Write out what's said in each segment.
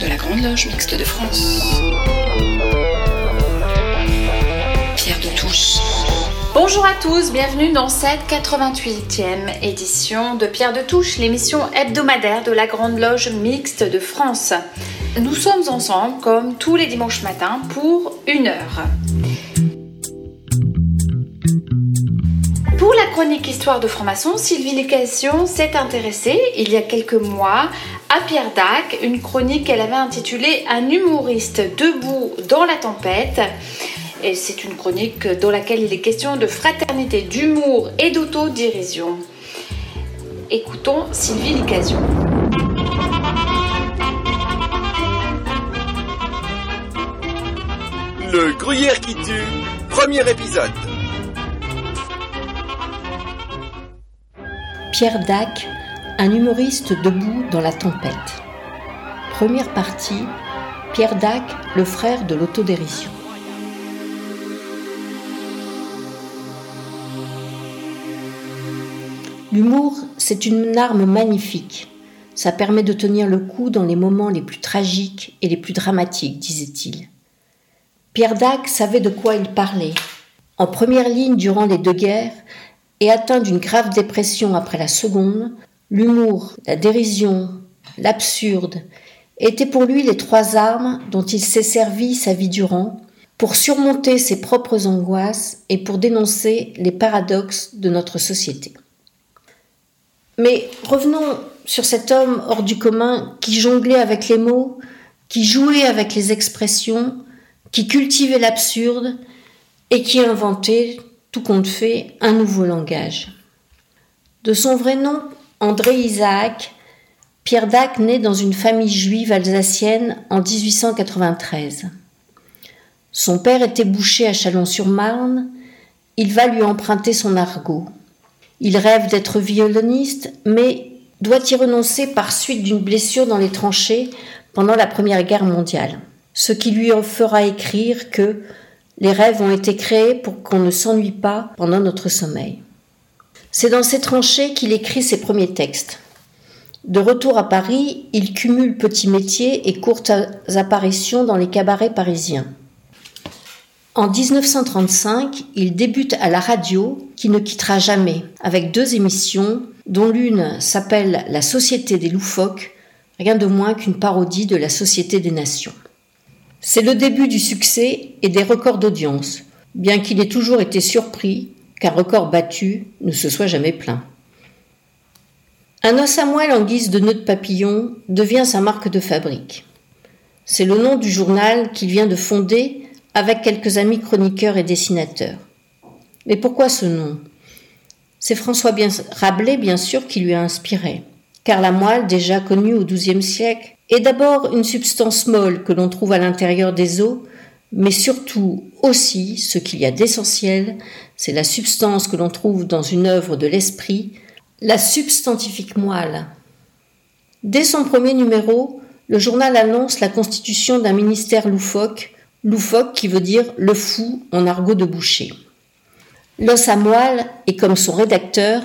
de la Grande Loge Mixte de France. Pierre de Touche. Bonjour à tous, bienvenue dans cette 88e édition de Pierre de Touche, l'émission hebdomadaire de la Grande Loge Mixte de France. Nous sommes ensemble comme tous les dimanches matins pour une heure. Pour la chronique Histoire de franc-maçon, Sylvie Lécation s'est intéressée il y a quelques mois à Pierre Dac, une chronique qu'elle avait intitulée Un humoriste debout dans la tempête. Et c'est une chronique dans laquelle il est question de fraternité, d'humour et d'autodérision. Écoutons Sylvie Lécation. Le gruyère qui tue, premier épisode. Pierre Dac, un humoriste debout dans la tempête. Première partie, Pierre Dac, le frère de l'autodérision. L'humour, c'est une arme magnifique. Ça permet de tenir le coup dans les moments les plus tragiques et les plus dramatiques, disait-il. Pierre Dac savait de quoi il parlait. En première ligne durant les deux guerres, et atteint d'une grave dépression après la seconde, l'humour, la dérision, l'absurde étaient pour lui les trois armes dont il s'est servi sa vie durant pour surmonter ses propres angoisses et pour dénoncer les paradoxes de notre société. Mais revenons sur cet homme hors du commun qui jonglait avec les mots, qui jouait avec les expressions, qui cultivait l'absurde et qui inventait, tout compte fait, un nouveau langage. De son vrai nom, André Isaac, Pierre Dac naît dans une famille juive alsacienne en 1893. Son père était boucher à Chalon-sur-Marne, il va lui emprunter son argot. Il rêve d'être violoniste, mais doit y renoncer par suite d'une blessure dans les tranchées pendant la Première Guerre mondiale, ce qui lui en fera écrire que les rêves ont été créés pour qu'on ne s'ennuie pas pendant notre sommeil. C'est dans ces tranchées qu'il écrit ses premiers textes. De retour à Paris, il cumule petits métiers et courtes apparitions dans les cabarets parisiens. En 1935, il débute à la radio, qui ne quittera jamais, avec deux émissions, dont l'une s'appelle La Société des loufoques, rien de moins qu'une parodie de la Société des Nations. C'est le début du succès et des records d'audience, bien qu'il ait toujours été surpris qu'un record battu ne se soit jamais plaint. Un os à moelle en guise de nœud de papillon devient sa marque de fabrique. C'est le nom du journal qu'il vient de fonder avec quelques amis chroniqueurs et dessinateurs. Mais pourquoi ce nom? C'est François Rabelais, bien sûr, qui lui a inspiré, car la moelle, déjà connue au XIIe siècle, est d'abord une substance molle que l'on trouve à l'intérieur des os, mais surtout aussi, ce qu'il y a d'essentiel, c'est la substance que l'on trouve dans une œuvre de l'esprit, la substantifique moelle. Dès son premier numéro, le journal annonce la constitution d'un ministère loufoque loufoque qui veut dire le fou en argot de boucher. L'os à moelle est comme son rédacteur,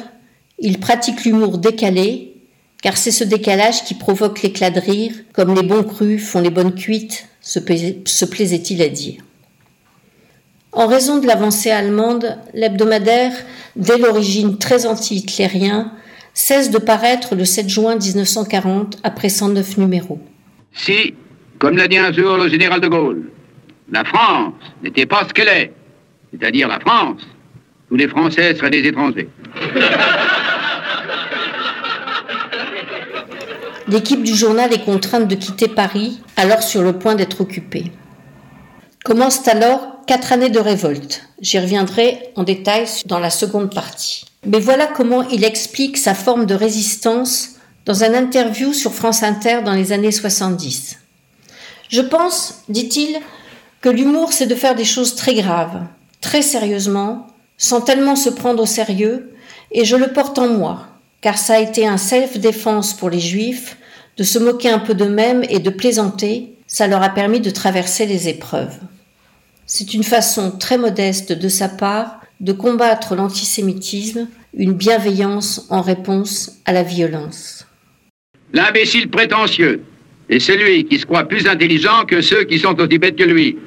il pratique l'humour décalé, car c'est ce décalage qui provoque l'éclat de rire, comme les bons crus font les bonnes cuites, se, plaisait-il à dire. En raison de l'avancée allemande, l'hebdomadaire, dès l'origine très anti-hitlérien, cesse de paraître le 7 juin 1940 après 109 numéros. Si, comme l'a dit un jour le général de Gaulle, la France n'était pas ce qu'elle est, c'est-à-dire la France, tous les Français seraient des étrangers. L'équipe du journal est contrainte de quitter Paris, alors sur le point d'être occupée. Commencent alors quatre années de révolte. J'y reviendrai en détail dans la seconde partie. Mais voilà comment il explique sa forme de résistance dans un interview sur France Inter dans les années 70. Je pense, dit-il, que l'humour, c'est de faire des choses très graves, très sérieusement, sans tellement se prendre au sérieux, et je le porte en moi, car ça a été un self-défense pour les juifs, de se moquer un peu d'eux-mêmes et de plaisanter, ça leur a permis de traverser les épreuves. C'est une façon très modeste de sa part de combattre l'antisémitisme, une bienveillance en réponse à la violence. L'imbécile prétentieux Et c'est lui qui se croit plus intelligent que ceux qui sont aussi bêtes que lui.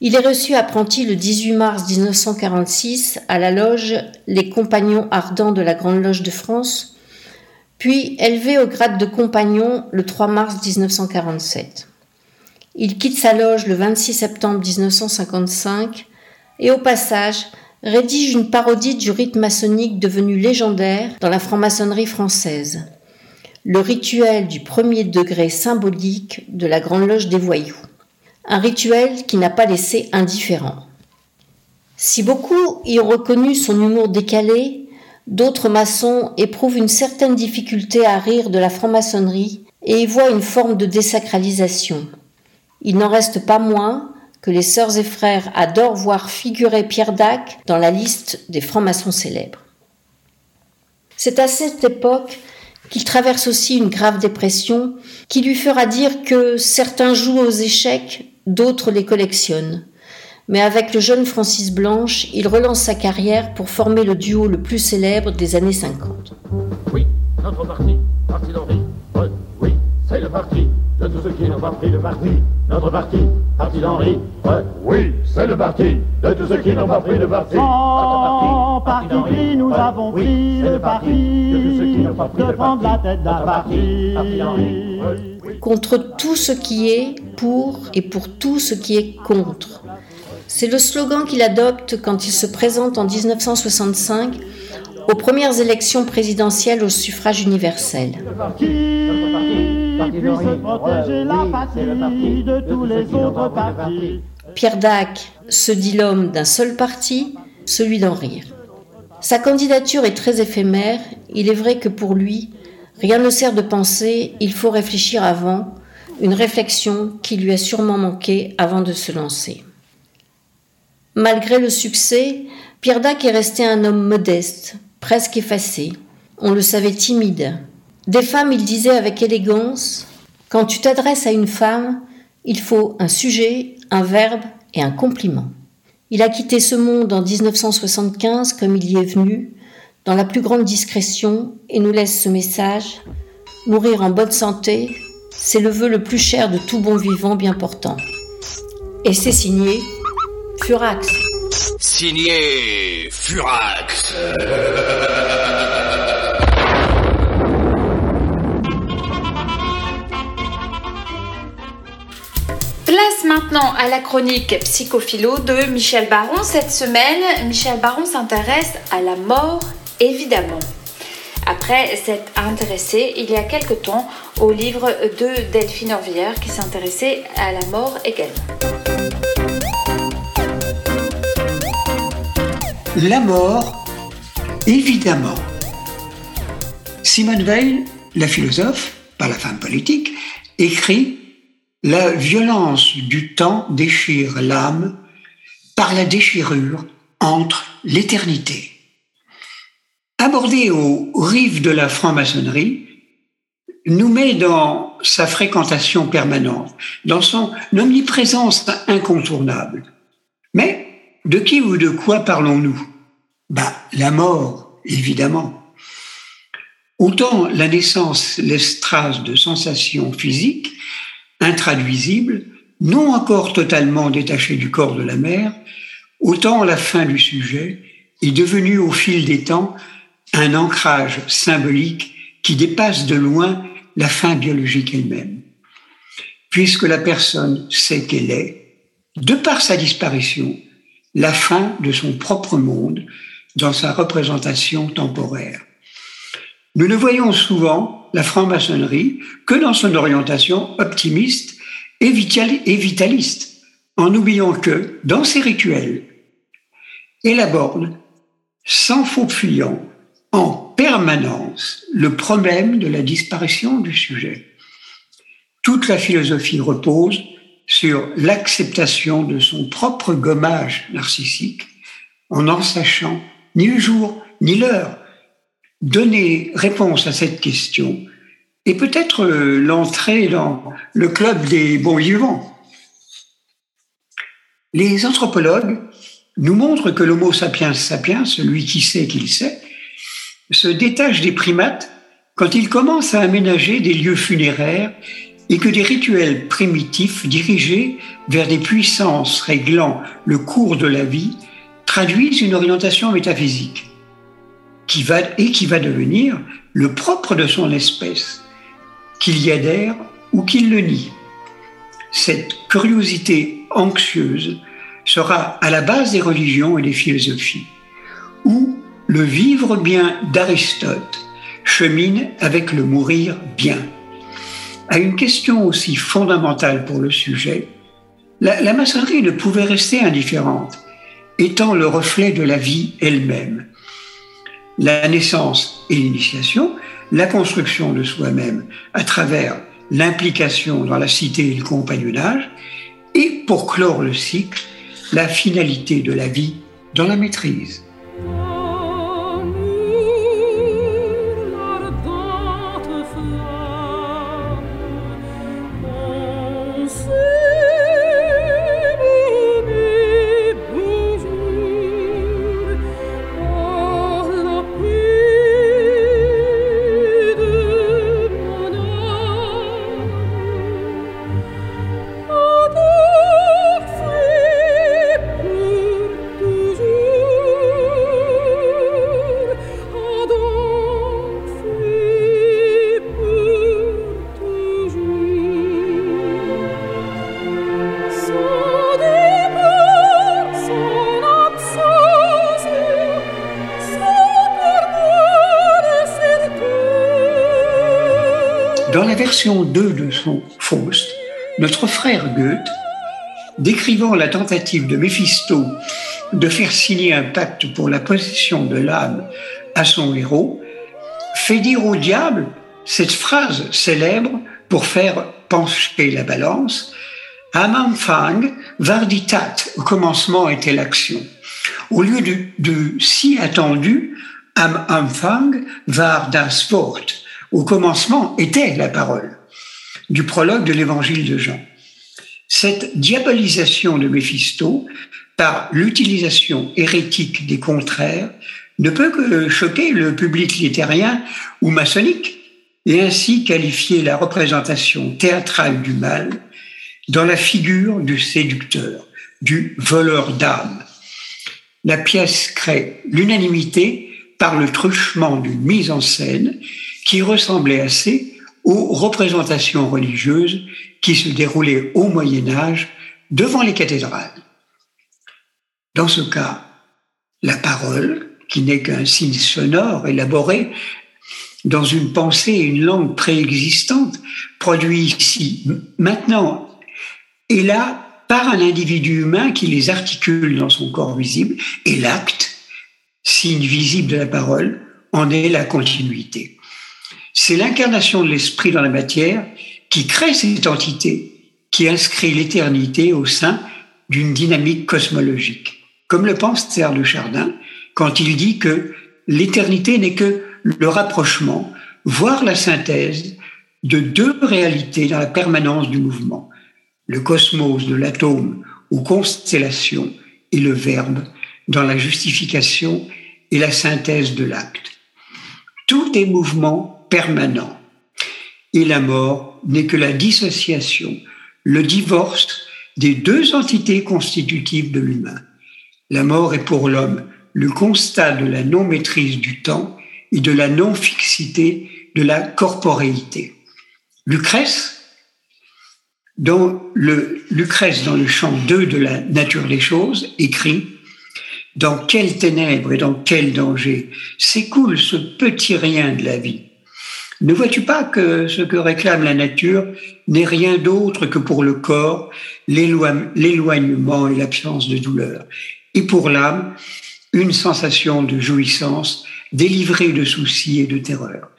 Il est reçu apprenti le 18 mars 1946 à la loge Les Compagnons Ardents de la Grande Loge de France, puis élevé au grade de compagnon le 3 mars 1947. Il quitte sa loge le 26 septembre 1955 et au passage rédige une parodie du rite maçonnique devenu légendaire dans la franc-maçonnerie française, le rituel du premier degré symbolique de la Grande Loge des Voyous, un rituel qui n'a pas laissé indifférent. Si beaucoup y ont reconnu son humour décalé, d'autres maçons éprouvent une certaine difficulté à rire de la franc-maçonnerie et y voient une forme de désacralisation. Il n'en reste pas moins que les sœurs et frères adorent voir figurer Pierre Dac dans la liste des francs-maçons célèbres. C'est à cette époque qu'il traverse aussi une grave dépression qui lui fera dire que certains jouent aux échecs, d'autres les collectionnent. Mais avec le jeune Francis Blanche, il relance sa carrière pour former le duo le plus célèbre des années 50. Oui, notre parti, parti d'Henri. Oui, c'est le parti de tous ceux qui n'ont pas pris le parti. Notre parti, parti d'Henri. oui, c'est le parti de tous ceux qui n'ont pas pris le parti. En parti pris, nous avons pris le parti de prendre la tête d'un parti. Contre tout ce qui est pour et pour tout ce qui est contre. C'est le slogan qu'il adopte quand il se présente en 1965 aux premières élections présidentielles au suffrage universel. Pierre Dac se dit l'homme d'un seul parti, celui d'en rire. Sa candidature est très éphémère, il est vrai que pour lui, rien ne sert de penser, il faut réfléchir avant, une réflexion qui lui a sûrement manqué avant de se lancer. Malgré le succès, Pierre Dac est resté un homme modeste, presque effacé. On le savait timide. Des femmes, il disait avec élégance Quand tu t'adresses à une femme, il faut un sujet, un verbe et un compliment. Il a quitté ce monde en 1975 comme il y est venu, dans la plus grande discrétion, et nous laisse ce message Mourir en bonne santé, c'est le vœu le plus cher de tout bon vivant bien portant. Et c'est signé Furax. Signé Furax. Place maintenant à la chronique psychophilo de Michel Baron. Cette semaine, Michel Baron s'intéresse à la mort, évidemment. Après s'être intéressé il y a quelque temps au livre de Delphine Orvillère qui s'intéressait à la mort également. La mort, évidemment. Simone Veil, la philosophe, pas la femme politique, écrit La violence du temps déchire l'âme par la déchirure entre l'éternité. Abordé aux rives de la franc-maçonnerie, nous met dans sa fréquentation permanente, dans son omniprésence incontournable. Mais de qui ou de quoi parlons-nous? Bah, la mort, évidemment. Autant la naissance laisse trace de sensations physiques intraduisibles, non encore totalement détachées du corps de la mère, autant la fin du sujet est devenue au fil des temps un ancrage symbolique qui dépasse de loin la fin biologique elle-même. Puisque la personne sait qu'elle est, de par sa disparition, la fin de son propre monde dans sa représentation temporaire. Nous ne voyons souvent la franc-maçonnerie que dans son orientation optimiste et vitaliste, en oubliant que, dans ses rituels, elle aborde, sans faux fuyant, en permanence le problème de la disparition du sujet. Toute la philosophie repose sur l'acceptation de son propre gommage narcissique en n'en sachant ni le jour ni l'heure. Donner réponse à cette question et peut-être euh, l'entrée dans le club des bons vivants. Les anthropologues nous montrent que l'homo sapiens sapiens, celui qui sait qu'il sait, se détache des primates quand il commence à aménager des lieux funéraires et que des rituels primitifs dirigés vers des puissances réglant le cours de la vie traduisent une orientation métaphysique qui va, et qui va devenir le propre de son espèce, qu'il y adhère ou qu'il le nie. Cette curiosité anxieuse sera à la base des religions et des philosophies, où le vivre bien d'Aristote chemine avec le mourir bien. À une question aussi fondamentale pour le sujet, la, la maçonnerie ne pouvait rester indifférente, étant le reflet de la vie elle-même. La naissance et l'initiation, la construction de soi-même à travers l'implication dans la cité et le compagnonnage, et pour clore le cycle, la finalité de la vie dans la maîtrise. Version 2 de son Faust, notre frère Goethe, décrivant la tentative de Méphisto de faire signer un pacte pour la possession de l'âme à son héros, fait dire au diable cette phrase célèbre pour faire pencher la balance Am Anfang war die Tat, au commencement était l'action. Au lieu de, de si attendu Am Anfang war das Wort, au commencement était la parole, du prologue de l'évangile de Jean. Cette diabolisation de Méphisto par l'utilisation hérétique des contraires ne peut que choquer le public littérien ou maçonnique et ainsi qualifier la représentation théâtrale du mal dans la figure du séducteur, du voleur d'âme. La pièce crée l'unanimité par le truchement d'une mise en scène qui ressemblait assez aux représentations religieuses qui se déroulaient au Moyen Âge devant les cathédrales. Dans ce cas, la parole, qui n'est qu'un signe sonore élaboré dans une pensée et une langue préexistante, produit ici, maintenant et là, par un individu humain qui les articule dans son corps visible, et l'acte, signe visible de la parole, en est la continuité. C'est l'incarnation de l'esprit dans la matière qui crée cette entité, qui inscrit l'éternité au sein d'une dynamique cosmologique. Comme le pense Serre de Chardin quand il dit que l'éternité n'est que le rapprochement, voire la synthèse de deux réalités dans la permanence du mouvement. Le cosmos de l'atome ou constellation et le verbe dans la justification et la synthèse de l'acte. Tout est mouvement permanent. Et la mort n'est que la dissociation, le divorce des deux entités constitutives de l'humain. La mort est pour l'homme le constat de la non-maîtrise du temps et de la non-fixité de la corporéité. Lucrèce, dans le, Lucrèce, dans le chant 2 de la nature des choses, écrit Dans quelles ténèbres et dans quel danger s'écoule ce petit rien de la vie? Ne vois-tu pas que ce que réclame la nature n'est rien d'autre que pour le corps l'éloignement et l'absence de douleur, et pour l'âme une sensation de jouissance délivrée de soucis et de terreur.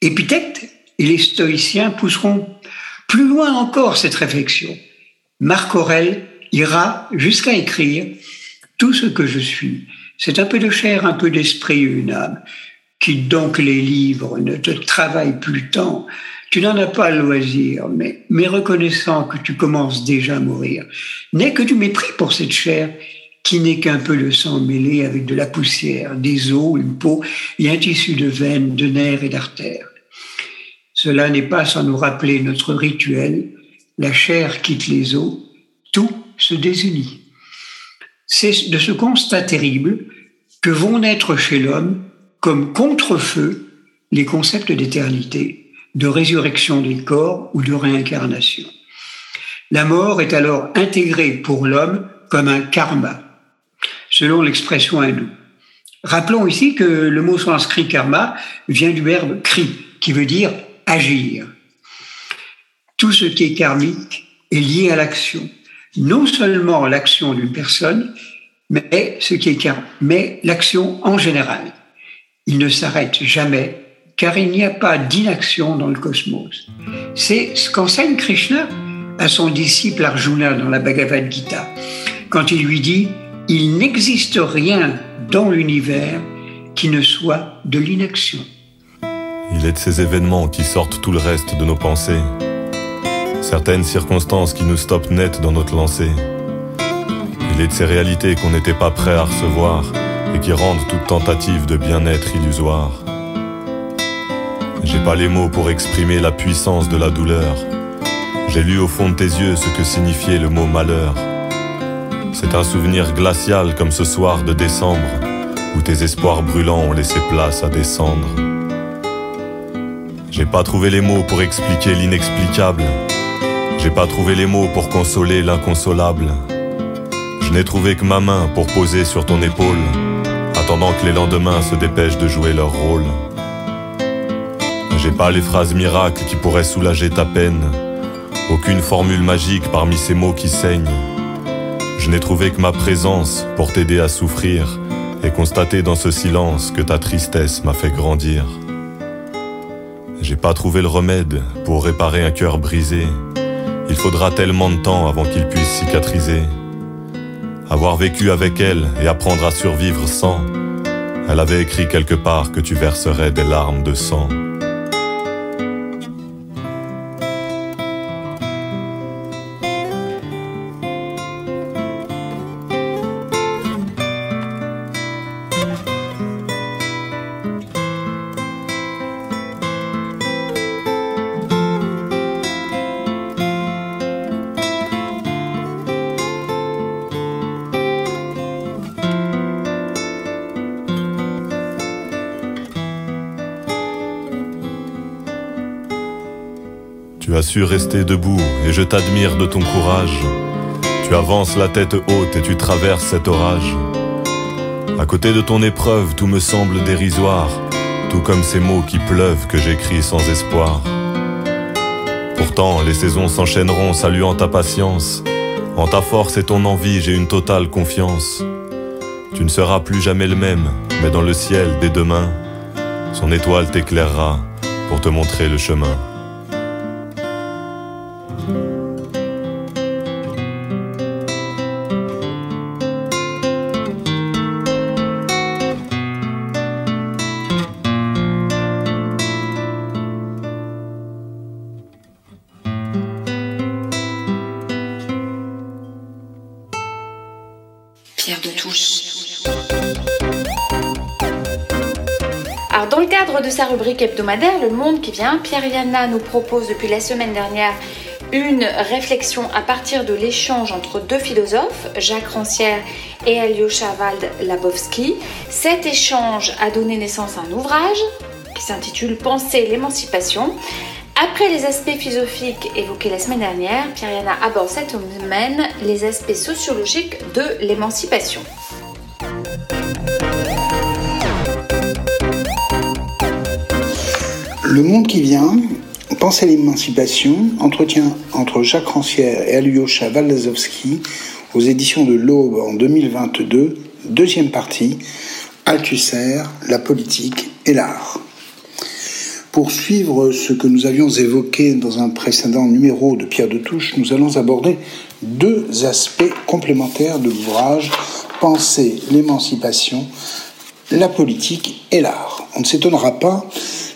Épithète et les stoïciens pousseront plus loin encore cette réflexion. Marc Aurèle ira jusqu'à écrire tout ce que je suis. C'est un peu de chair, un peu d'esprit, une âme quitte donc les livres, ne te travaille plus tant, tu n'en as pas le loisir, mais, mais reconnaissant que tu commences déjà à mourir, n'est que du mépris pour cette chair qui n'est qu'un peu de sang mêlé avec de la poussière, des os, une peau et un tissu de veines, de nerfs et d'artères. Cela n'est pas sans nous rappeler notre rituel, la chair quitte les os, tout se désunit. C'est de ce constat terrible que vont naître chez l'homme, comme contre-feu, les concepts d'éternité, de résurrection des corps ou de réincarnation. La mort est alors intégrée pour l'homme comme un karma, selon l'expression hindoue. Rappelons ici que le mot sanskrit karma vient du verbe kri, qui veut dire agir. Tout ce qui est karmique est lié à l'action. Non seulement l'action d'une personne, mais mais l'action en général. Il ne s'arrête jamais car il n'y a pas d'inaction dans le cosmos. C'est ce qu'enseigne Krishna à son disciple Arjuna dans la Bhagavad Gita, quand il lui dit Il n'existe rien dans l'univers qui ne soit de l'inaction. Il est de ces événements qui sortent tout le reste de nos pensées. Certaines circonstances qui nous stoppent net dans notre lancée. Il est de ces réalités qu'on n'était pas prêt à recevoir et qui rendent toute tentative de bien-être illusoire. J'ai pas les mots pour exprimer la puissance de la douleur. J'ai lu au fond de tes yeux ce que signifiait le mot malheur. C'est un souvenir glacial comme ce soir de décembre, où tes espoirs brûlants ont laissé place à descendre. J'ai pas trouvé les mots pour expliquer l'inexplicable. J'ai pas trouvé les mots pour consoler l'inconsolable. Je n'ai trouvé que ma main pour poser sur ton épaule, attendant que les lendemains se dépêchent de jouer leur rôle. J'ai pas les phrases miracles qui pourraient soulager ta peine, aucune formule magique parmi ces mots qui saignent. Je n'ai trouvé que ma présence pour t'aider à souffrir et constater dans ce silence que ta tristesse m'a fait grandir. J'ai pas trouvé le remède pour réparer un cœur brisé. Il faudra tellement de temps avant qu'il puisse cicatriser. Avoir vécu avec elle et apprendre à survivre sans, elle avait écrit quelque part que tu verserais des larmes de sang. Su rester debout et je t'admire de ton courage. Tu avances la tête haute et tu traverses cet orage. À côté de ton épreuve, tout me semble dérisoire, tout comme ces mots qui pleuvent que j'écris sans espoir. Pourtant, les saisons s'enchaîneront saluant ta patience. En ta force et ton envie, j'ai une totale confiance. Tu ne seras plus jamais le même, mais dans le ciel, dès demain, son étoile t'éclairera pour te montrer le chemin. Hebdomadaire Le Monde qui vient, Pierre Yana nous propose depuis la semaine dernière une réflexion à partir de l'échange entre deux philosophes, Jacques Rancière et Alyosha Wald-Labowski. Cet échange a donné naissance à un ouvrage qui s'intitule Penser l'émancipation. Après les aspects philosophiques évoqués la semaine dernière, Pierre Yana aborde cette semaine les aspects sociologiques de l'émancipation. Le monde qui vient, Penser l'émancipation, entretien entre Jacques Rancière et Alyosha Waldazowski aux éditions de l'Aube en 2022, deuxième partie, Althusser, la politique et l'art. Pour suivre ce que nous avions évoqué dans un précédent numéro de Pierre de Touche, nous allons aborder deux aspects complémentaires de l'ouvrage Penser l'émancipation, la politique et l'art. On ne s'étonnera pas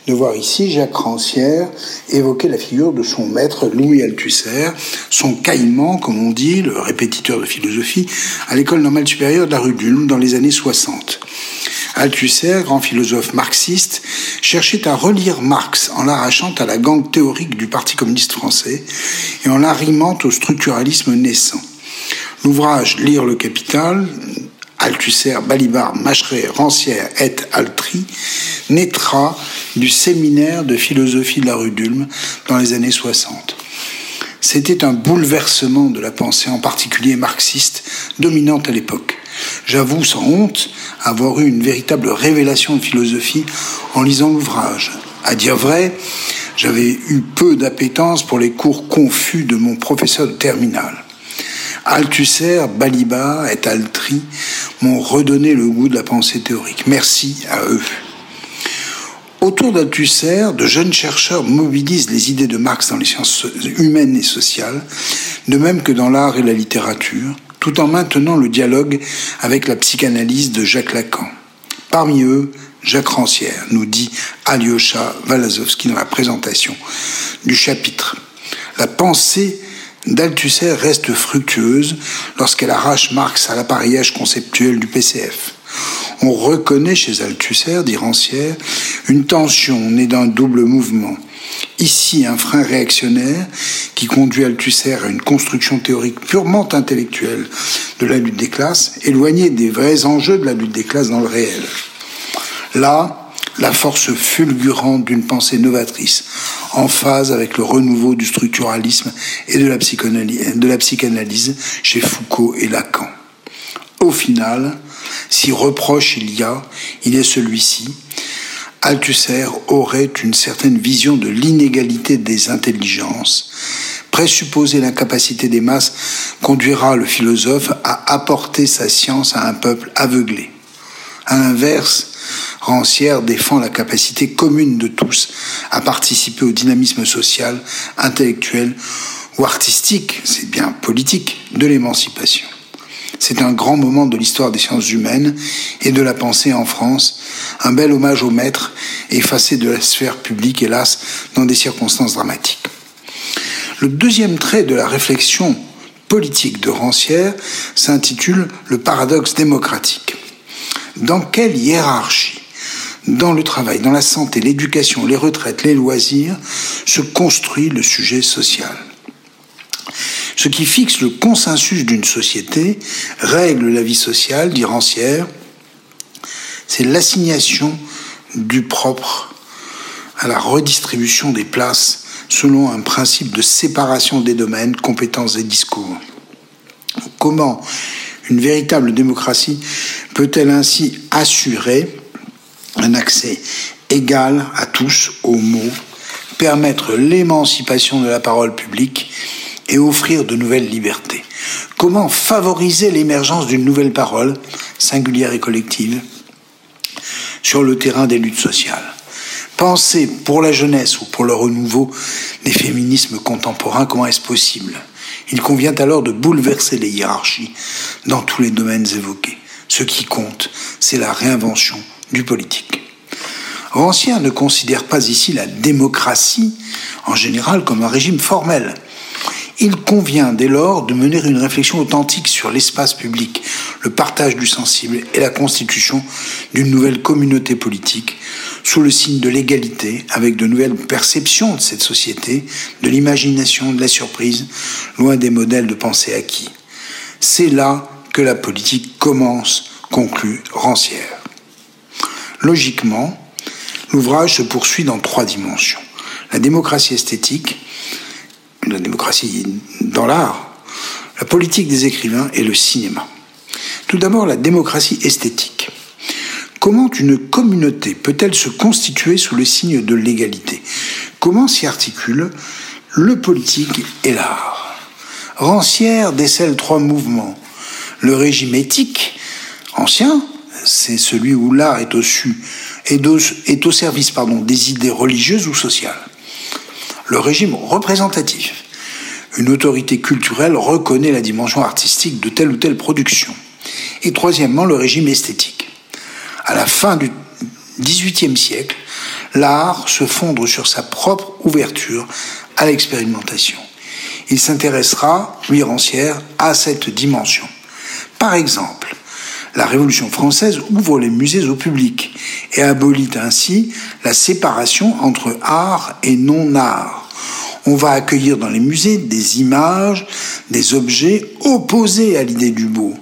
de voir ici Jacques Rancière évoquer la figure de son maître Louis Althusser, son caïman, comme on dit, le répétiteur de philosophie, à l'école normale supérieure de la rue d'Ulm dans les années 60. Althusser, grand philosophe marxiste, cherchait à relire Marx en l'arrachant à la gangue théorique du Parti communiste français et en l'arrimant au structuralisme naissant. L'ouvrage Lire le Capital, Althusser, Balibar, Macheret, Rancière et Altri, naîtra du séminaire de philosophie de la rue d'Ulm dans les années 60. C'était un bouleversement de la pensée, en particulier marxiste, dominante à l'époque. J'avoue sans honte avoir eu une véritable révélation de philosophie en lisant l'ouvrage. À dire vrai, j'avais eu peu d'appétence pour les cours confus de mon professeur de terminale. Althusser, Balibar et Altri m'ont redonné le goût de la pensée théorique. Merci à eux. Autour d'Althusser, de jeunes chercheurs mobilisent les idées de Marx dans les sciences humaines et sociales, de même que dans l'art et la littérature, tout en maintenant le dialogue avec la psychanalyse de Jacques Lacan. Parmi eux, Jacques Rancière, nous dit Alyosha Walazowski dans la présentation du chapitre. La pensée d'Althusser reste fructueuse lorsqu'elle arrache Marx à l'appareillage conceptuel du PCF. On reconnaît chez Althusser, dit Rancière, une tension née d'un double mouvement. Ici, un frein réactionnaire qui conduit Althusser à une construction théorique purement intellectuelle de la lutte des classes, éloignée des vrais enjeux de la lutte des classes dans le réel. Là, la force fulgurante d'une pensée novatrice, en phase avec le renouveau du structuralisme et de la psychanalyse, chez Foucault et Lacan. Au final, si reproche il y a, il est celui-ci. Althusser aurait une certaine vision de l'inégalité des intelligences. Présupposer l'incapacité des masses conduira le philosophe à apporter sa science à un peuple aveuglé. À l'inverse, Rancière défend la capacité commune de tous à participer au dynamisme social, intellectuel ou artistique, c'est bien politique, de l'émancipation. C'est un grand moment de l'histoire des sciences humaines et de la pensée en France, un bel hommage au maître, effacé de la sphère publique, hélas, dans des circonstances dramatiques. Le deuxième trait de la réflexion politique de Rancière s'intitule Le paradoxe démocratique. Dans quelle hiérarchie? Dans le travail, dans la santé, l'éducation, les retraites, les loisirs, se construit le sujet social. Ce qui fixe le consensus d'une société, règle la vie sociale, dit Rancière, c'est l'assignation du propre à la redistribution des places selon un principe de séparation des domaines, compétences et discours. Comment une véritable démocratie peut-elle ainsi assurer un accès égal à tous aux mots, permettre l'émancipation de la parole publique et offrir de nouvelles libertés? Comment favoriser l'émergence d'une nouvelle parole, singulière et collective, sur le terrain des luttes sociales? Penser pour la jeunesse ou pour le renouveau des féminismes contemporains, comment est-ce possible? Il convient alors de bouleverser les hiérarchies dans tous les domaines évoqués. Ce qui compte, c'est la réinvention du politique. Rancien ne considère pas ici la démocratie en général comme un régime formel, il convient dès lors de mener une réflexion authentique sur l'espace public, le partage du sensible et la constitution d'une nouvelle communauté politique sous le signe de l'égalité, avec de nouvelles perceptions de cette société, de l'imagination, de la surprise, loin des modèles de pensée acquis. C'est là que la politique commence, conclut Rancière. Logiquement, l'ouvrage se poursuit dans trois dimensions. La démocratie esthétique, la démocratie dans l'art, la politique des écrivains et le cinéma. Tout d'abord, la démocratie esthétique. Comment une communauté peut-elle se constituer sous le signe de l'égalité? Comment s'y articulent le politique et l'art? Rancière décèle trois mouvements. Le régime éthique, ancien, c'est celui où l'art est au, service des idées religieuses ou sociales le régime représentatif. Une autorité culturelle reconnaît la dimension artistique de telle ou telle production. Et troisièmement, le régime esthétique. À la fin du XVIIIe siècle, l'art se fondre sur sa propre ouverture à l'expérimentation. Il s'intéressera, lui Rancière, à cette dimension. Par exemple, La Révolution française ouvre les musées au public et abolit ainsi la séparation entre art et non-art. On va accueillir dans les musées des images, des objets opposés à l'idée du beau,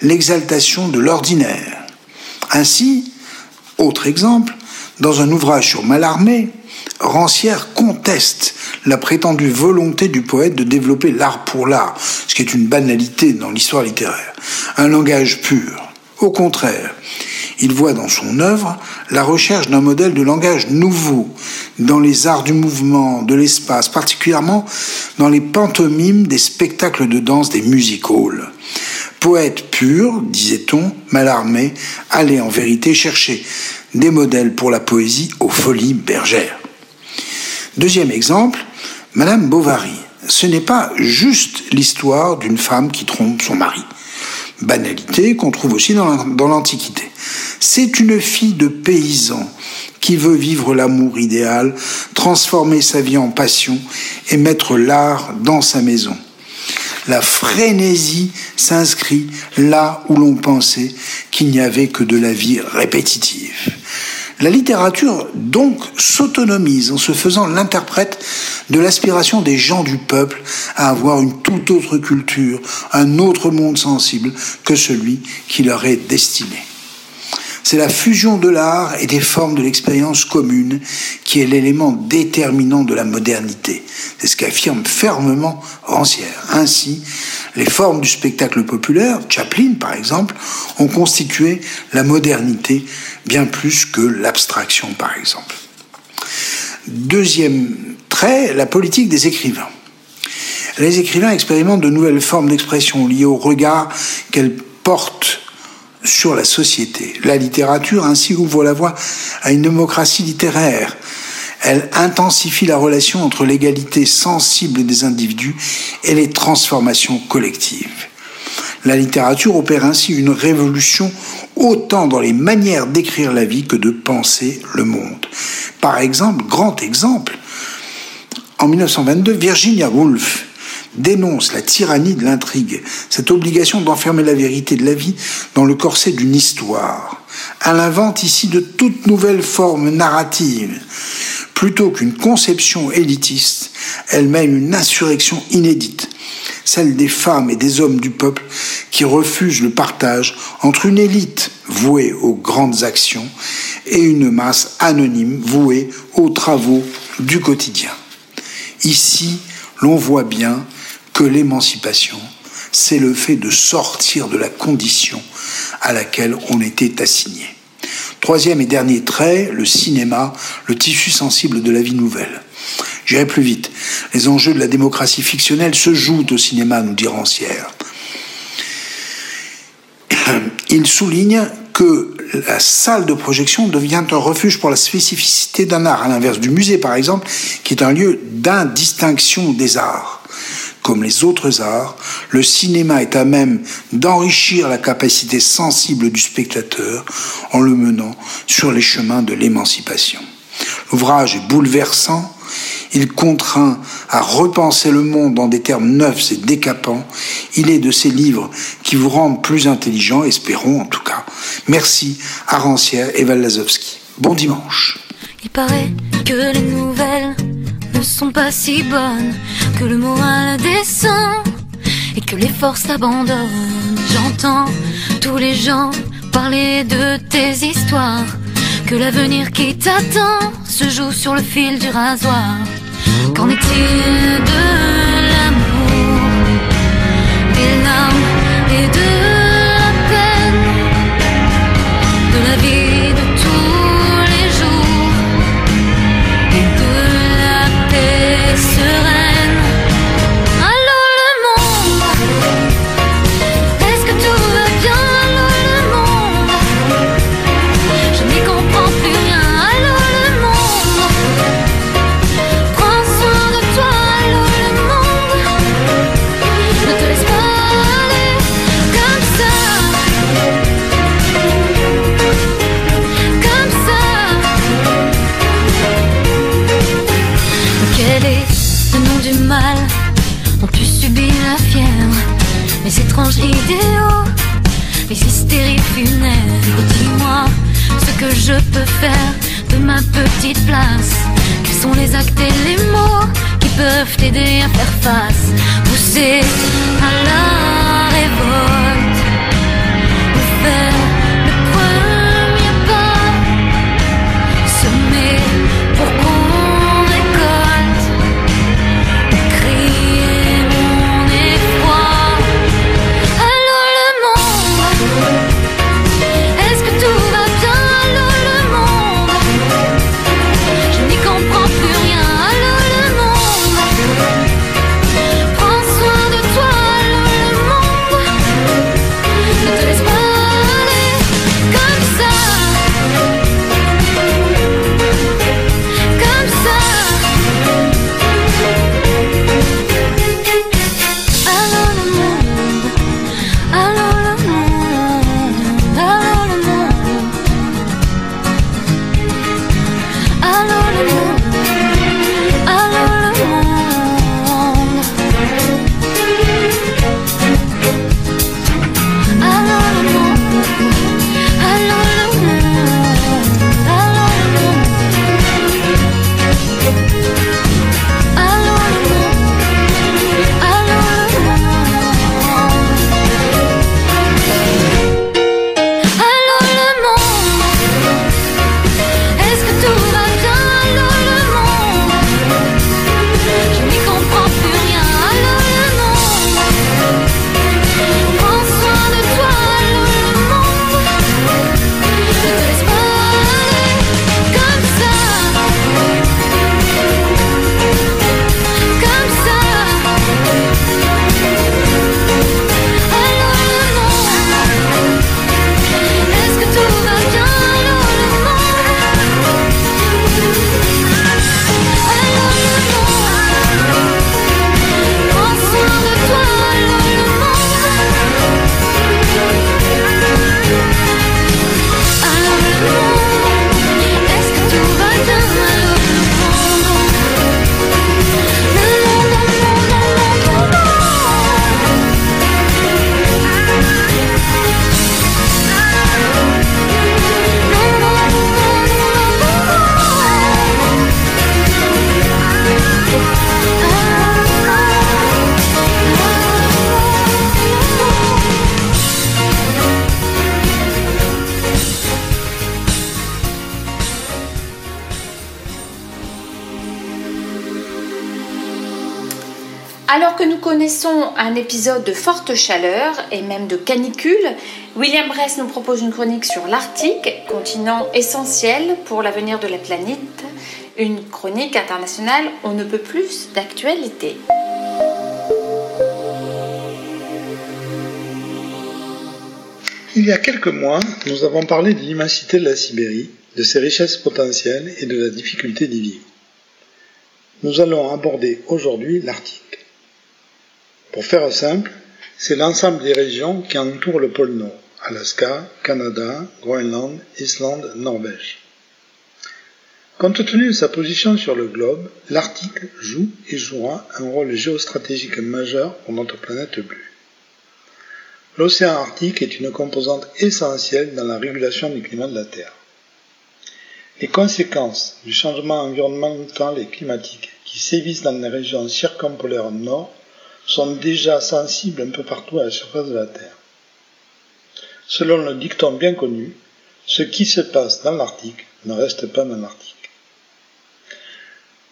l'exaltation de l'ordinaire. Ainsi, autre exemple, dans un ouvrage sur Mallarmé, Rancière conteste la prétendue volonté du poète de développer l'art pour l'art, ce qui est une banalité dans l'histoire littéraire, un langage pur. Au contraire, il voit dans son œuvre la recherche d'un modèle de langage nouveau dans les arts du mouvement, de l'espace, particulièrement dans les pantomimes des spectacles de danse des music halls. Poète pur, disait-on, Mallarmé, allait en vérité chercher des modèles pour la poésie aux folies bergères. Deuxième exemple, Madame Bovary. Ce n'est pas juste l'histoire d'une femme qui trompe son mari banalité qu'on trouve aussi dans l'Antiquité. C'est une fille de paysan qui veut vivre l'amour idéal, transformer sa vie en passion et mettre l'art dans sa maison. La frénésie s'inscrit là où l'on pensait qu'il n'y avait que de la vie répétitive. La littérature, donc, s'autonomise en se faisant l'interprète de l'aspiration des gens du peuple à avoir une toute autre culture, un autre monde sensible que celui qui leur est destiné. C'est la fusion de l'art et des formes de l'expérience commune qui est l'élément déterminant de la modernité. C'est ce qu'affirme fermement Rancière. Ainsi, les formes du spectacle populaire, Chaplin par exemple, ont constitué la modernité bien plus que l'abstraction par exemple. Deuxième trait, la politique des écrivains. Les écrivains expérimentent de nouvelles formes d'expression liées au regard qu'elles portent sur la société. La littérature ainsi ouvre la voie à une démocratie littéraire elle intensifie la relation entre l'égalité sensible des individus et les transformations collectives. La littérature opère ainsi une révolution autant dans les manières d'écrire la vie que de penser le monde. Par exemple, grand exemple, en 1922, Virginia Woolf dénonce la tyrannie de l'intrigue, cette obligation d'enfermer la vérité de la vie dans le corset d'une histoire. Elle invente ici de toutes nouvelles formes narratives Plutôt qu'une conception élitiste, elle mène une insurrection inédite, celle des femmes et des hommes du peuple qui refusent le partage entre une élite vouée aux grandes actions et une masse anonyme vouée aux travaux du quotidien. Ici, l'on voit bien que l'émancipation, c'est le fait de sortir de la condition à laquelle on était assigné. Troisième et dernier trait, le cinéma, le tissu sensible de la vie nouvelle. J'irai plus vite. Les enjeux de la démocratie fictionnelle se jouent au cinéma, nous dit Rancière. Il souligne que la salle de projection devient un refuge pour la spécificité d'un art, à l'inverse du musée par exemple, qui est un lieu d'indistinction des arts comme les autres arts, le cinéma est à même d'enrichir la capacité sensible du spectateur en le menant sur les chemins de l'émancipation. L'ouvrage est bouleversant, il contraint à repenser le monde dans des termes neufs et décapants. Il est de ces livres qui vous rendent plus intelligent, espérons en tout cas. Merci à Rancière et Valazowski. Bon dimanche. Il paraît que les nouvelles ne sont pas si bonnes, que le moral descend et que les forces abandonnent. J'entends tous les gens parler de tes histoires, que l'avenir qui t'attend se joue sur le fil du rasoir. Qu'en est-il de l'amour, des larmes Alors que nous connaissons un épisode de forte chaleur et même de canicule, William Bress nous propose une chronique sur l'Arctique, continent essentiel pour l'avenir de la planète, une chronique internationale on ne peut plus d'actualité. Il y a quelques mois, nous avons parlé de l'immensité de la Sibérie, de ses richesses potentielles et de la difficulté d'y vivre. Nous allons aborder aujourd'hui l'Arctique. Pour faire simple, c'est l'ensemble des régions qui entourent le pôle Nord, Alaska, Canada, Groenland, Islande, Norvège. Compte tenu de sa position sur le globe, l'Arctique joue et jouera un rôle géostratégique majeur pour notre planète bleue. L'océan Arctique est une composante essentielle dans la régulation du climat de la Terre. Les conséquences du changement environnemental et climatique qui sévissent dans les régions circumpolaires nord sont déjà sensibles un peu partout à la surface de la Terre. Selon le dicton bien connu, ce qui se passe dans l'Arctique ne reste pas dans l'Arctique.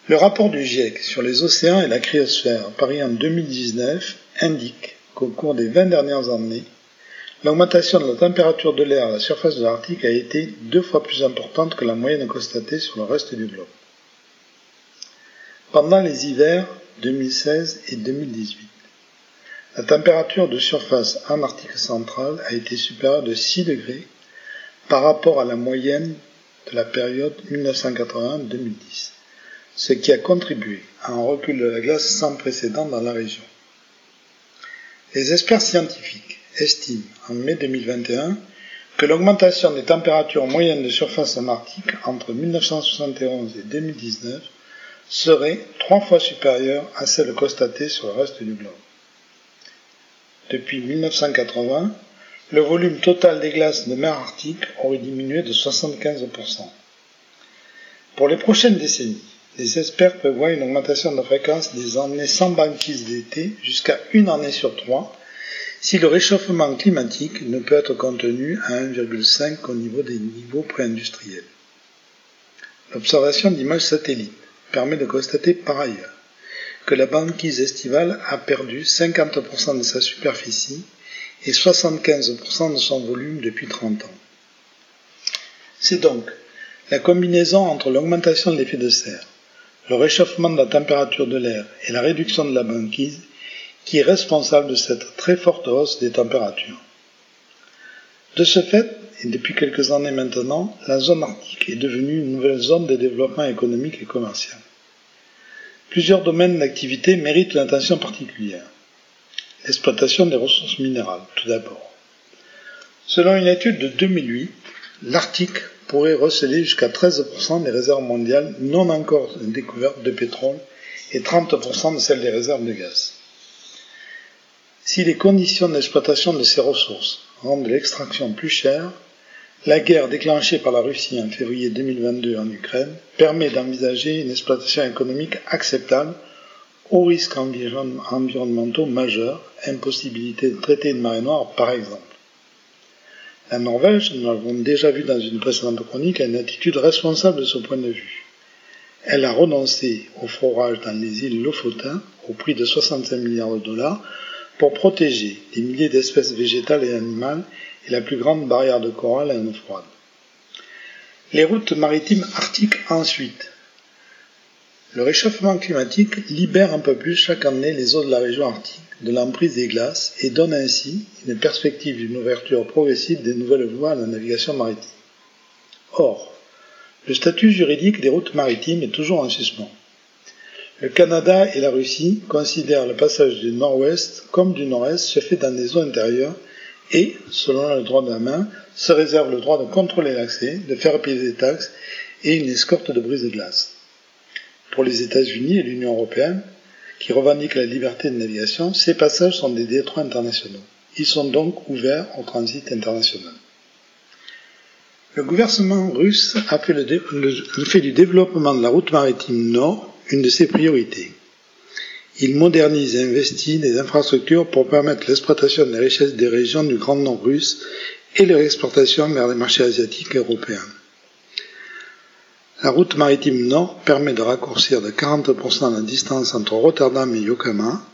Le rapport du GIEC sur les océans et la cryosphère paru en 2019 indique qu'au cours des 20 dernières années, l'augmentation de la température de l'air à la surface de l'Arctique a été deux fois plus importante que la moyenne constatée sur le reste du globe. Pendant les hivers 2016 et 2018, la température de surface en Arctique central a été supérieure de 6 degrés par rapport à la moyenne de la période 1980-2010, ce qui a contribué à un recul de la glace sans précédent dans la région. Les experts scientifiques estiment en mai 2021 que l'augmentation des températures moyennes de surface en Arctique entre 1971 et 2019 serait trois fois supérieure à celle constatée sur le reste du globe. Depuis 1980, le volume total des glaces de mer Arctique aurait diminué de 75%. Pour les prochaines décennies, les experts prévoient une augmentation de fréquence des années sans banquise d'été jusqu'à une année sur trois si le réchauffement climatique ne peut être contenu à 1,5 au niveau des niveaux préindustriels. L'observation d'images satellites permet de constater par ailleurs que la banquise estivale a perdu 50% de sa superficie et 75% de son volume depuis 30 ans. C'est donc la combinaison entre l'augmentation de l'effet de serre, le réchauffement de la température de l'air et la réduction de la banquise qui est responsable de cette très forte hausse des températures. De ce fait, et depuis quelques années maintenant, la zone arctique est devenue une nouvelle zone de développement économique et commercial. Plusieurs domaines d'activité méritent une attention particulière. L'exploitation des ressources minérales, tout d'abord. Selon une étude de 2008, l'Arctique pourrait recéler jusqu'à 13% des réserves mondiales non encore découvertes de pétrole et 30% de celles des réserves de gaz. Si les conditions d'exploitation de ces ressources rendent l'extraction plus chère, la guerre déclenchée par la Russie en février 2022 en Ukraine permet d'envisager une exploitation économique acceptable aux risques environnementaux majeurs, impossibilité de traiter une marée noire par exemple. La Norvège, nous l'avons déjà vu dans une précédente chronique, a une attitude responsable de ce point de vue. Elle a renoncé au forage dans les îles Lofoten au prix de 65 milliards de dollars pour protéger des milliers d'espèces végétales et animales et la plus grande barrière de corail à une froide. Les routes maritimes arctiques ensuite. Le réchauffement climatique libère un peu plus chaque année les eaux de la région arctique de l'emprise des glaces et donne ainsi une perspective d'une ouverture progressive des nouvelles voies à la navigation maritime. Or, le statut juridique des routes maritimes est toujours en suspens. Le Canada et la Russie considèrent le passage du nord-ouest comme du nord-est se fait dans des eaux intérieures et, selon le droit de la main, se réservent le droit de contrôler l'accès, de faire payer des taxes et une escorte de brise de glace. Pour les États-Unis et l'Union européenne, qui revendiquent la liberté de navigation, ces passages sont des détroits internationaux. Ils sont donc ouverts au transit international. Le gouvernement russe a fait, le, fait du développement de la route maritime nord une de ses priorités. Il modernise et investit des infrastructures pour permettre l'exploitation des richesses des régions du Grand Nord russe et leur exportation vers les marchés asiatiques et européens. La route maritime nord permet de raccourcir de 40% la distance entre Rotterdam et Yokohama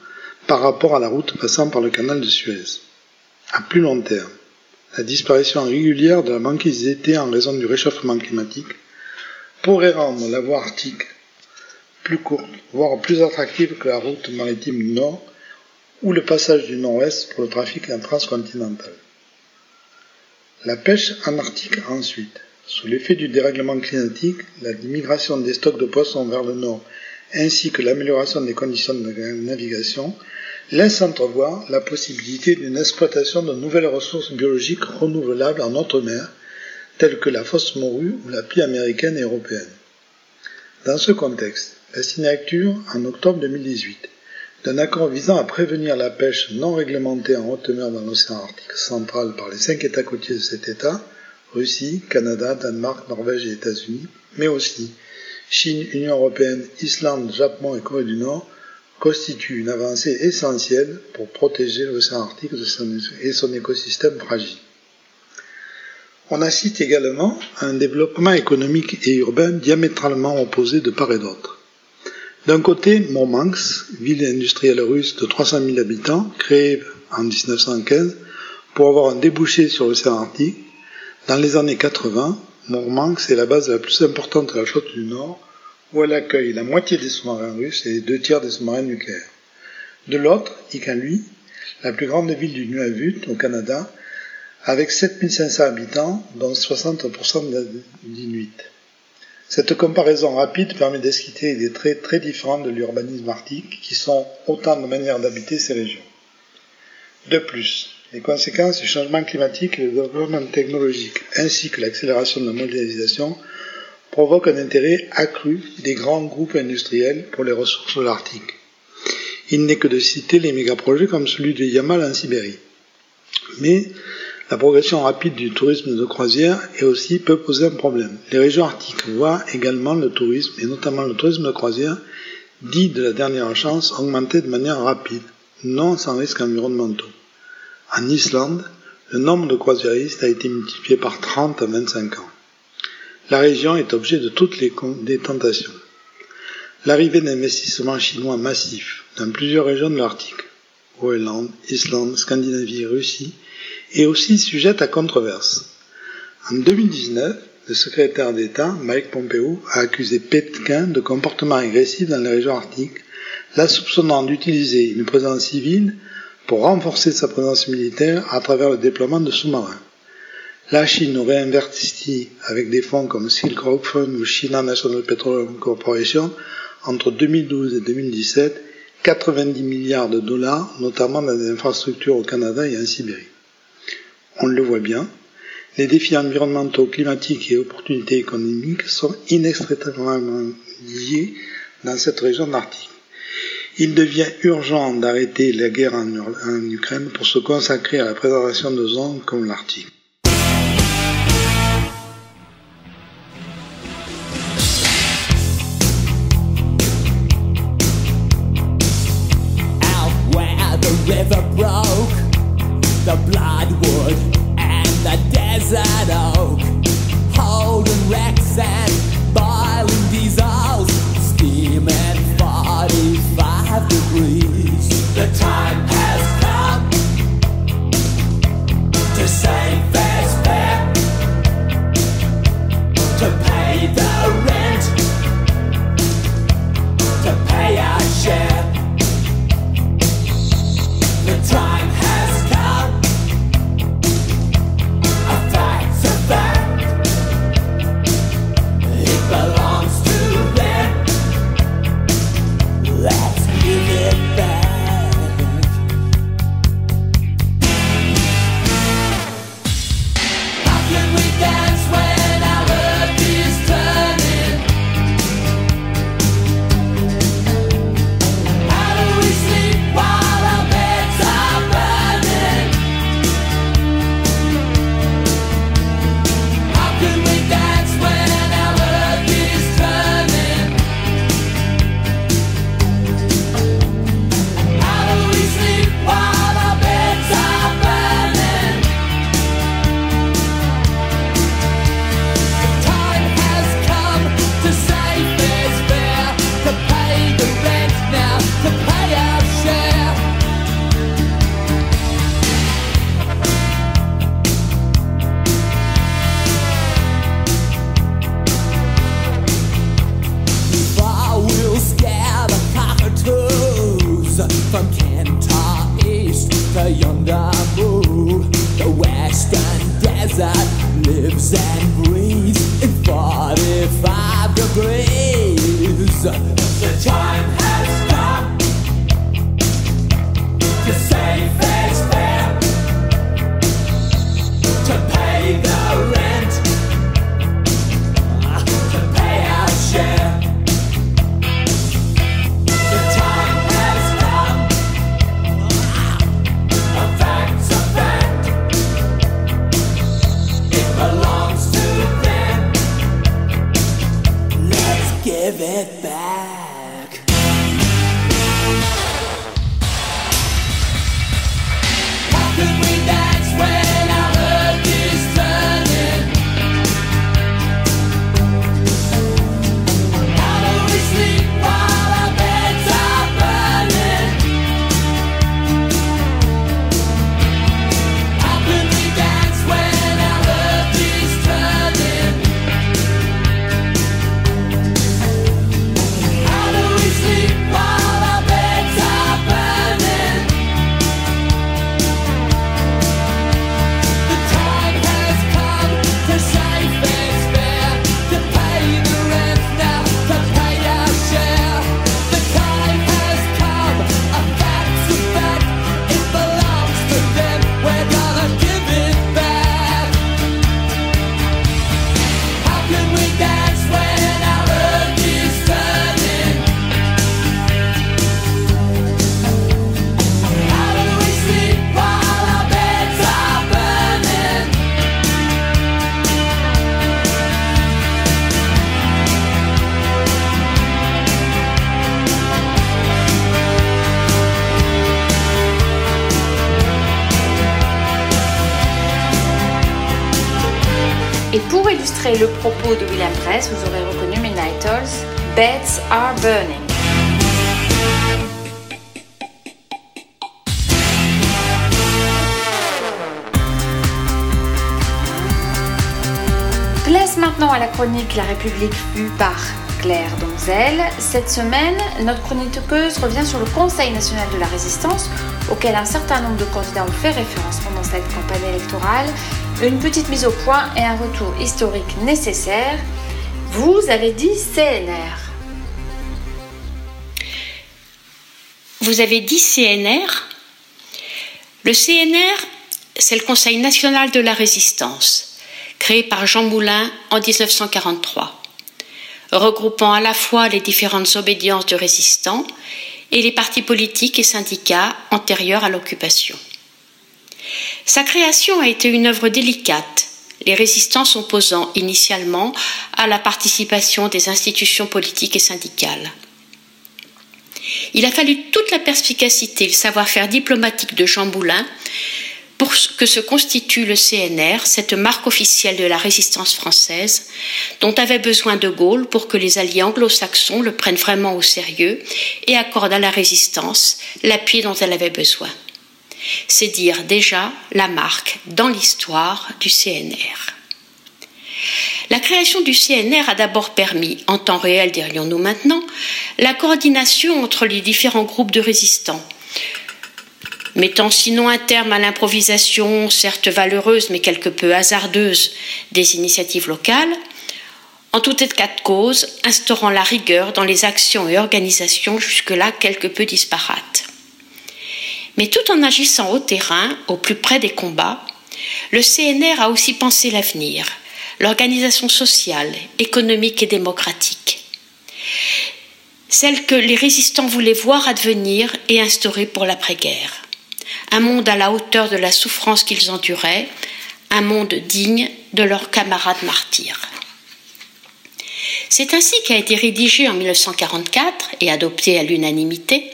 par rapport à la route passant par le canal de Suez. À plus long terme, la disparition régulière de la banquise d'été en raison du réchauffement climatique pourrait rendre la voie arctique plus courte, voire plus attractive que la route maritime nord ou le passage du nord-ouest pour le trafic transcontinental. La pêche en Arctique ensuite. Sous l'effet du dérèglement climatique, la migration des stocks de poissons vers le nord ainsi que l'amélioration des conditions de navigation laissent entrevoir la possibilité d'une exploitation de nouvelles ressources biologiques renouvelables en haute mer, telles que la fosse morue ou la pie américaine et européenne. Dans ce contexte, la signature, en octobre 2018, d'un accord visant à prévenir la pêche non réglementée en haute mer dans l'océan Arctique central par les cinq États côtiers de cet État, Russie, Canada, Danemark, Norvège et États-Unis, mais aussi Chine, Union européenne, Islande, Japon et Corée du Nord, constitue une avancée essentielle pour protéger l'océan Arctique et son écosystème fragile. On assiste également à un développement économique et urbain diamétralement opposé de part et d'autre. D'un côté, Murmansk, ville industrielle russe de 300 000 habitants, créée en 1915 pour avoir un débouché sur l'océan Arctique. Dans les années 80, Murmansk est la base la plus importante de la flotte du Nord, où elle accueille la moitié des sous-marins russes et les deux tiers des sous-marins nucléaires. De l'autre, Iqaluit, la plus grande ville du Nunavut, au Canada, avec 7500 habitants, dont 60% d'Inuits. Cette comparaison rapide permet d'esquiter des traits très différents de l'urbanisme arctique, qui sont autant de manières d'habiter ces régions. De plus, les conséquences du changement climatique et du développement technologique, ainsi que l'accélération de la mondialisation, provoquent un intérêt accru des grands groupes industriels pour les ressources de l'Arctique. Il n'est que de citer les mégaprojets comme celui de Yamal en Sibérie. Mais La progression rapide du tourisme de croisière est aussi peut poser un problème. Les régions arctiques voient également le tourisme, et notamment le tourisme de croisière, dit de la dernière chance, augmenter de manière rapide, non sans risques environnementaux. En Islande, le nombre de croisiéristes a été multiplié par 30 en 25 ans. La région est objet de toutes les tentations. L'arrivée d'investissements chinois massifs dans plusieurs régions de l'Arctique, Groenland, Islande, Scandinavie, Russie, est aussi sujette à controverse. En 2019, le secrétaire d'État, Mike Pompeo, a accusé Pékin de comportement agressif dans les régions arctiques, la soupçonnant d'utiliser une présence civile pour renforcer sa présence militaire à travers le déploiement de sous-marins. La Chine aurait investi avec des fonds comme Silk Road Fund ou China National Petroleum Corporation entre 2012 et 2017 90 milliards de dollars, notamment dans des infrastructures au Canada et en Sibérie. On le voit bien, les défis environnementaux, climatiques et opportunités économiques sont inextricablement liés dans cette région arctique. Il devient urgent d'arrêter la guerre en, en, Ukraine pour se consacrer à la préservation de zones comme l'Arctique. Le propos de William Press, vous aurez reconnu Midnight Tolls, Beds are burning. Place maintenant à la chronique La République vue par Claire Donzel. Cette semaine, notre chroniqueuse revient sur le Conseil national de la résistance, auquel un certain nombre de candidats ont fait référence pendant cette campagne électorale, une petite mise au point et un retour historique nécessaire. Vous avez dit CNR. Vous avez dit CNR Le CNR, c'est le Conseil national de la résistance créé par Jean Moulin en 1943, regroupant à la fois les différentes obédiences de résistants et les partis politiques et syndicats antérieurs à l'occupation. Sa création a été une œuvre délicate, les résistants s'opposant initialement à la participation des institutions politiques et syndicales. Il a fallu toute la perspicacité et le savoir-faire diplomatique de Jean Moulin pour que se constitue le CNR, cette marque officielle de la résistance française, dont avait besoin de Gaulle pour que les alliés anglo-saxons le prennent vraiment au sérieux et accordent à la résistance l'appui dont elle avait besoin. C'est dire déjà la marque dans l'histoire du CNR. La création du CNR a d'abord permis, en temps réel dirions-nous maintenant, la coordination entre les différents groupes de résistants, mettant sinon un terme à l'improvisation, certes valeureuse mais quelque peu hasardeuse, des initiatives locales, en tout état de cause, instaurant la rigueur dans les actions et organisations jusque-là quelque peu disparates. Mais tout en agissant au terrain, au plus près des combats, le CNR a aussi pensé l'avenir, l'organisation sociale, économique et démocratique, celle que les résistants voulaient voir advenir et instaurer pour l'après-guerre un monde à la hauteur de la souffrance qu'ils enduraient, un monde digne de leurs camarades martyrs. C'est ainsi qu'a été rédigé en 1944 et adopté à l'unanimité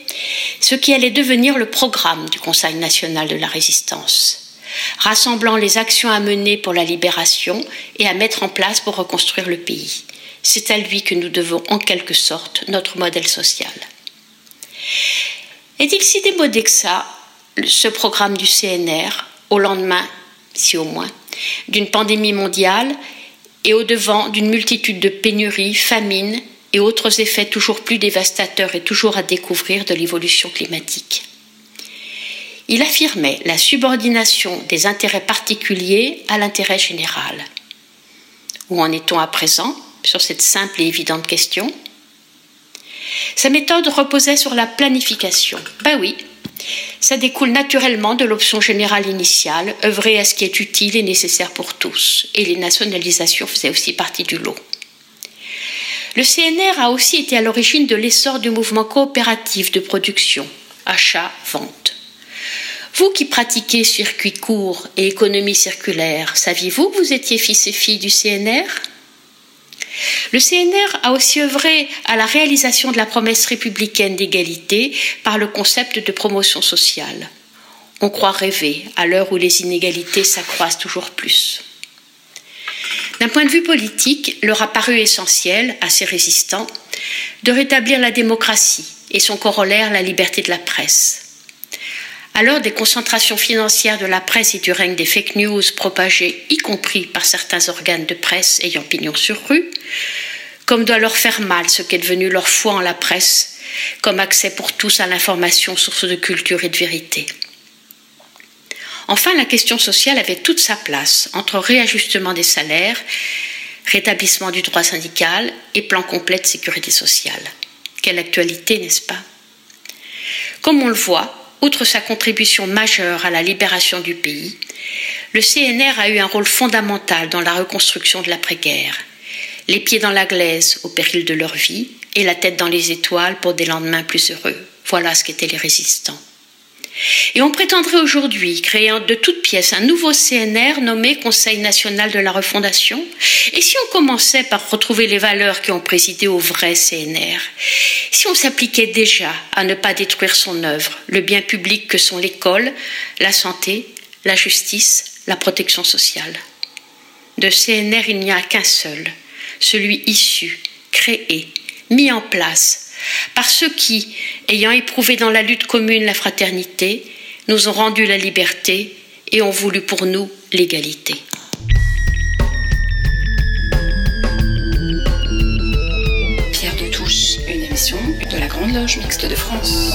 ce qui allait devenir le programme du Conseil national de la résistance, rassemblant les actions à mener pour la libération et à mettre en place pour reconstruire le pays. C'est à lui que nous devons en quelque sorte notre modèle social. Est-il si démodé que ça ce programme du CNR au lendemain, si au moins, d'une pandémie mondiale et au devant d'une multitude de pénuries, famines et autres effets toujours plus dévastateurs et toujours à découvrir de l'évolution climatique. Il affirmait la subordination des intérêts particuliers à l'intérêt général. Où en est-on à présent sur cette simple et évidente question? Sa méthode reposait sur la planification. Ben oui, ça découle naturellement de l'option générale initiale, œuvrer à ce qui est utile et nécessaire pour tous, et les nationalisations faisaient aussi partie du lot. Le CNR a aussi été à l'origine de l'essor du mouvement coopératif de production, achat-vente. Vous qui pratiquez circuit court et économie circulaire, saviez-vous que vous étiez fils et filles du CNR le CNR a aussi œuvré à la réalisation de la promesse républicaine d'égalité par le concept de promotion sociale. On croit rêver à l'heure où les inégalités s'accroissent toujours plus. D'un point de vue politique, leur a paru essentiel, à ces résistants, de rétablir la démocratie et son corollaire, la liberté de la presse. Alors des concentrations financières de la presse et du règne des fake news propagées, y compris par certains organes de presse ayant pignon sur rue, comme doit leur faire mal ce qu'est devenu leur foi en la presse, comme accès pour tous à l'information, source de culture et de vérité. Enfin, la question sociale avait toute sa place entre réajustement des salaires, rétablissement du droit syndical et plan complet de sécurité sociale. Quelle actualité, n'est-ce pas? Comme on le voit, Outre sa contribution majeure à la libération du pays, le CNR a eu un rôle fondamental dans la reconstruction de l'après-guerre. Les pieds dans la glaise au péril de leur vie et la tête dans les étoiles pour des lendemains plus heureux. Voilà ce qu'étaient les résistants. Et on prétendrait aujourd'hui créer de toutes pièces un nouveau CNR nommé Conseil national de la refondation. Et si on commençait par retrouver les valeurs qui ont présidé au vrai CNR Si on s'appliquait déjà à ne pas détruire son œuvre, le bien public que sont l'école, la santé, la justice, la protection sociale? De CNR, il n'y a qu'un seul, celui issu, créé, mis en place par ceux qui, ayant éprouvé dans la lutte commune la fraternité, nous ont rendu la liberté et ont voulu pour nous l'égalité. Pierre de Touche, une émission de la Grande Loge Mixte de France.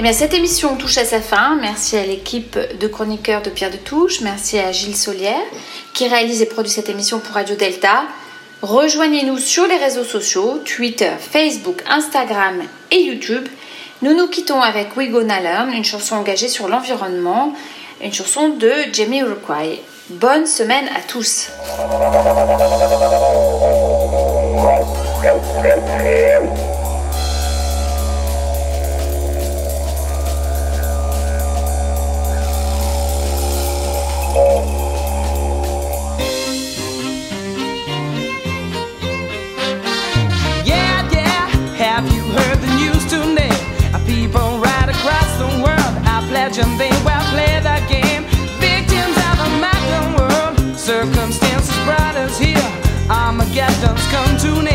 Eh bien, cette émission touche à sa fin. Merci à l'équipe de chroniqueurs de Pierre de Touche. Merci à Gilles Solière qui réalise et produit cette émission pour Radio Delta. Rejoignez-nous sur les réseaux sociaux, Twitter, Facebook, Instagram et YouTube. Nous nous quittons avec We Go Learn, une chanson engagée sur l'environnement, une chanson de Jamie Uruguay. Bonne semaine à tous. to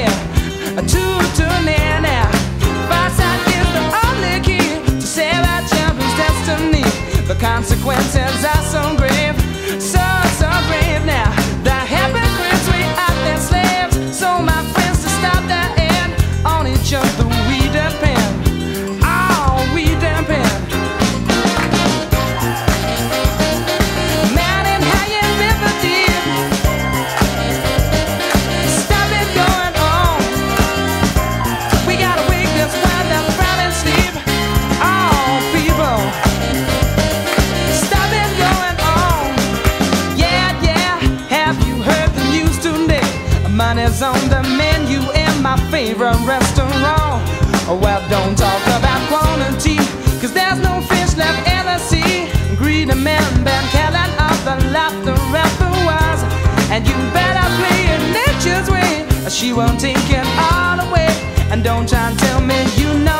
she won't take it all away. And don't try and tell me you know.